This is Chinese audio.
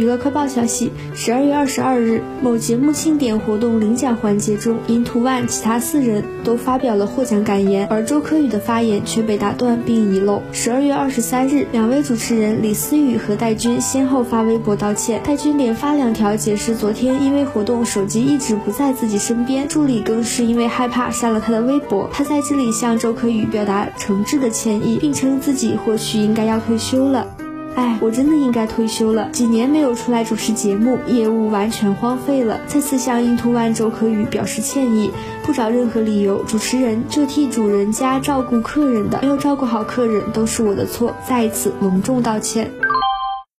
娱乐快报消息：十二月二十二日，某节目庆典活动领奖环节中，Into One 其他四人都发表了获奖感言，而周柯宇的发言却被打断并遗漏。十二月二十三日，两位主持人李思雨和戴军先后发微博道歉，戴军连发两条解释昨天因为活动手机一直不在自己身边，助理更是因为害怕删了他的微博。他在这里向周柯宇表达诚挚的歉意，并称自己或许应该要退休了。哎，我真的应该退休了。几年没有出来主持节目，业务完全荒废了。再次向印图万周可宇表示歉意，不找任何理由，主持人就替主人家照顾客人的，没有照顾好客人都是我的错，再一次隆重道歉。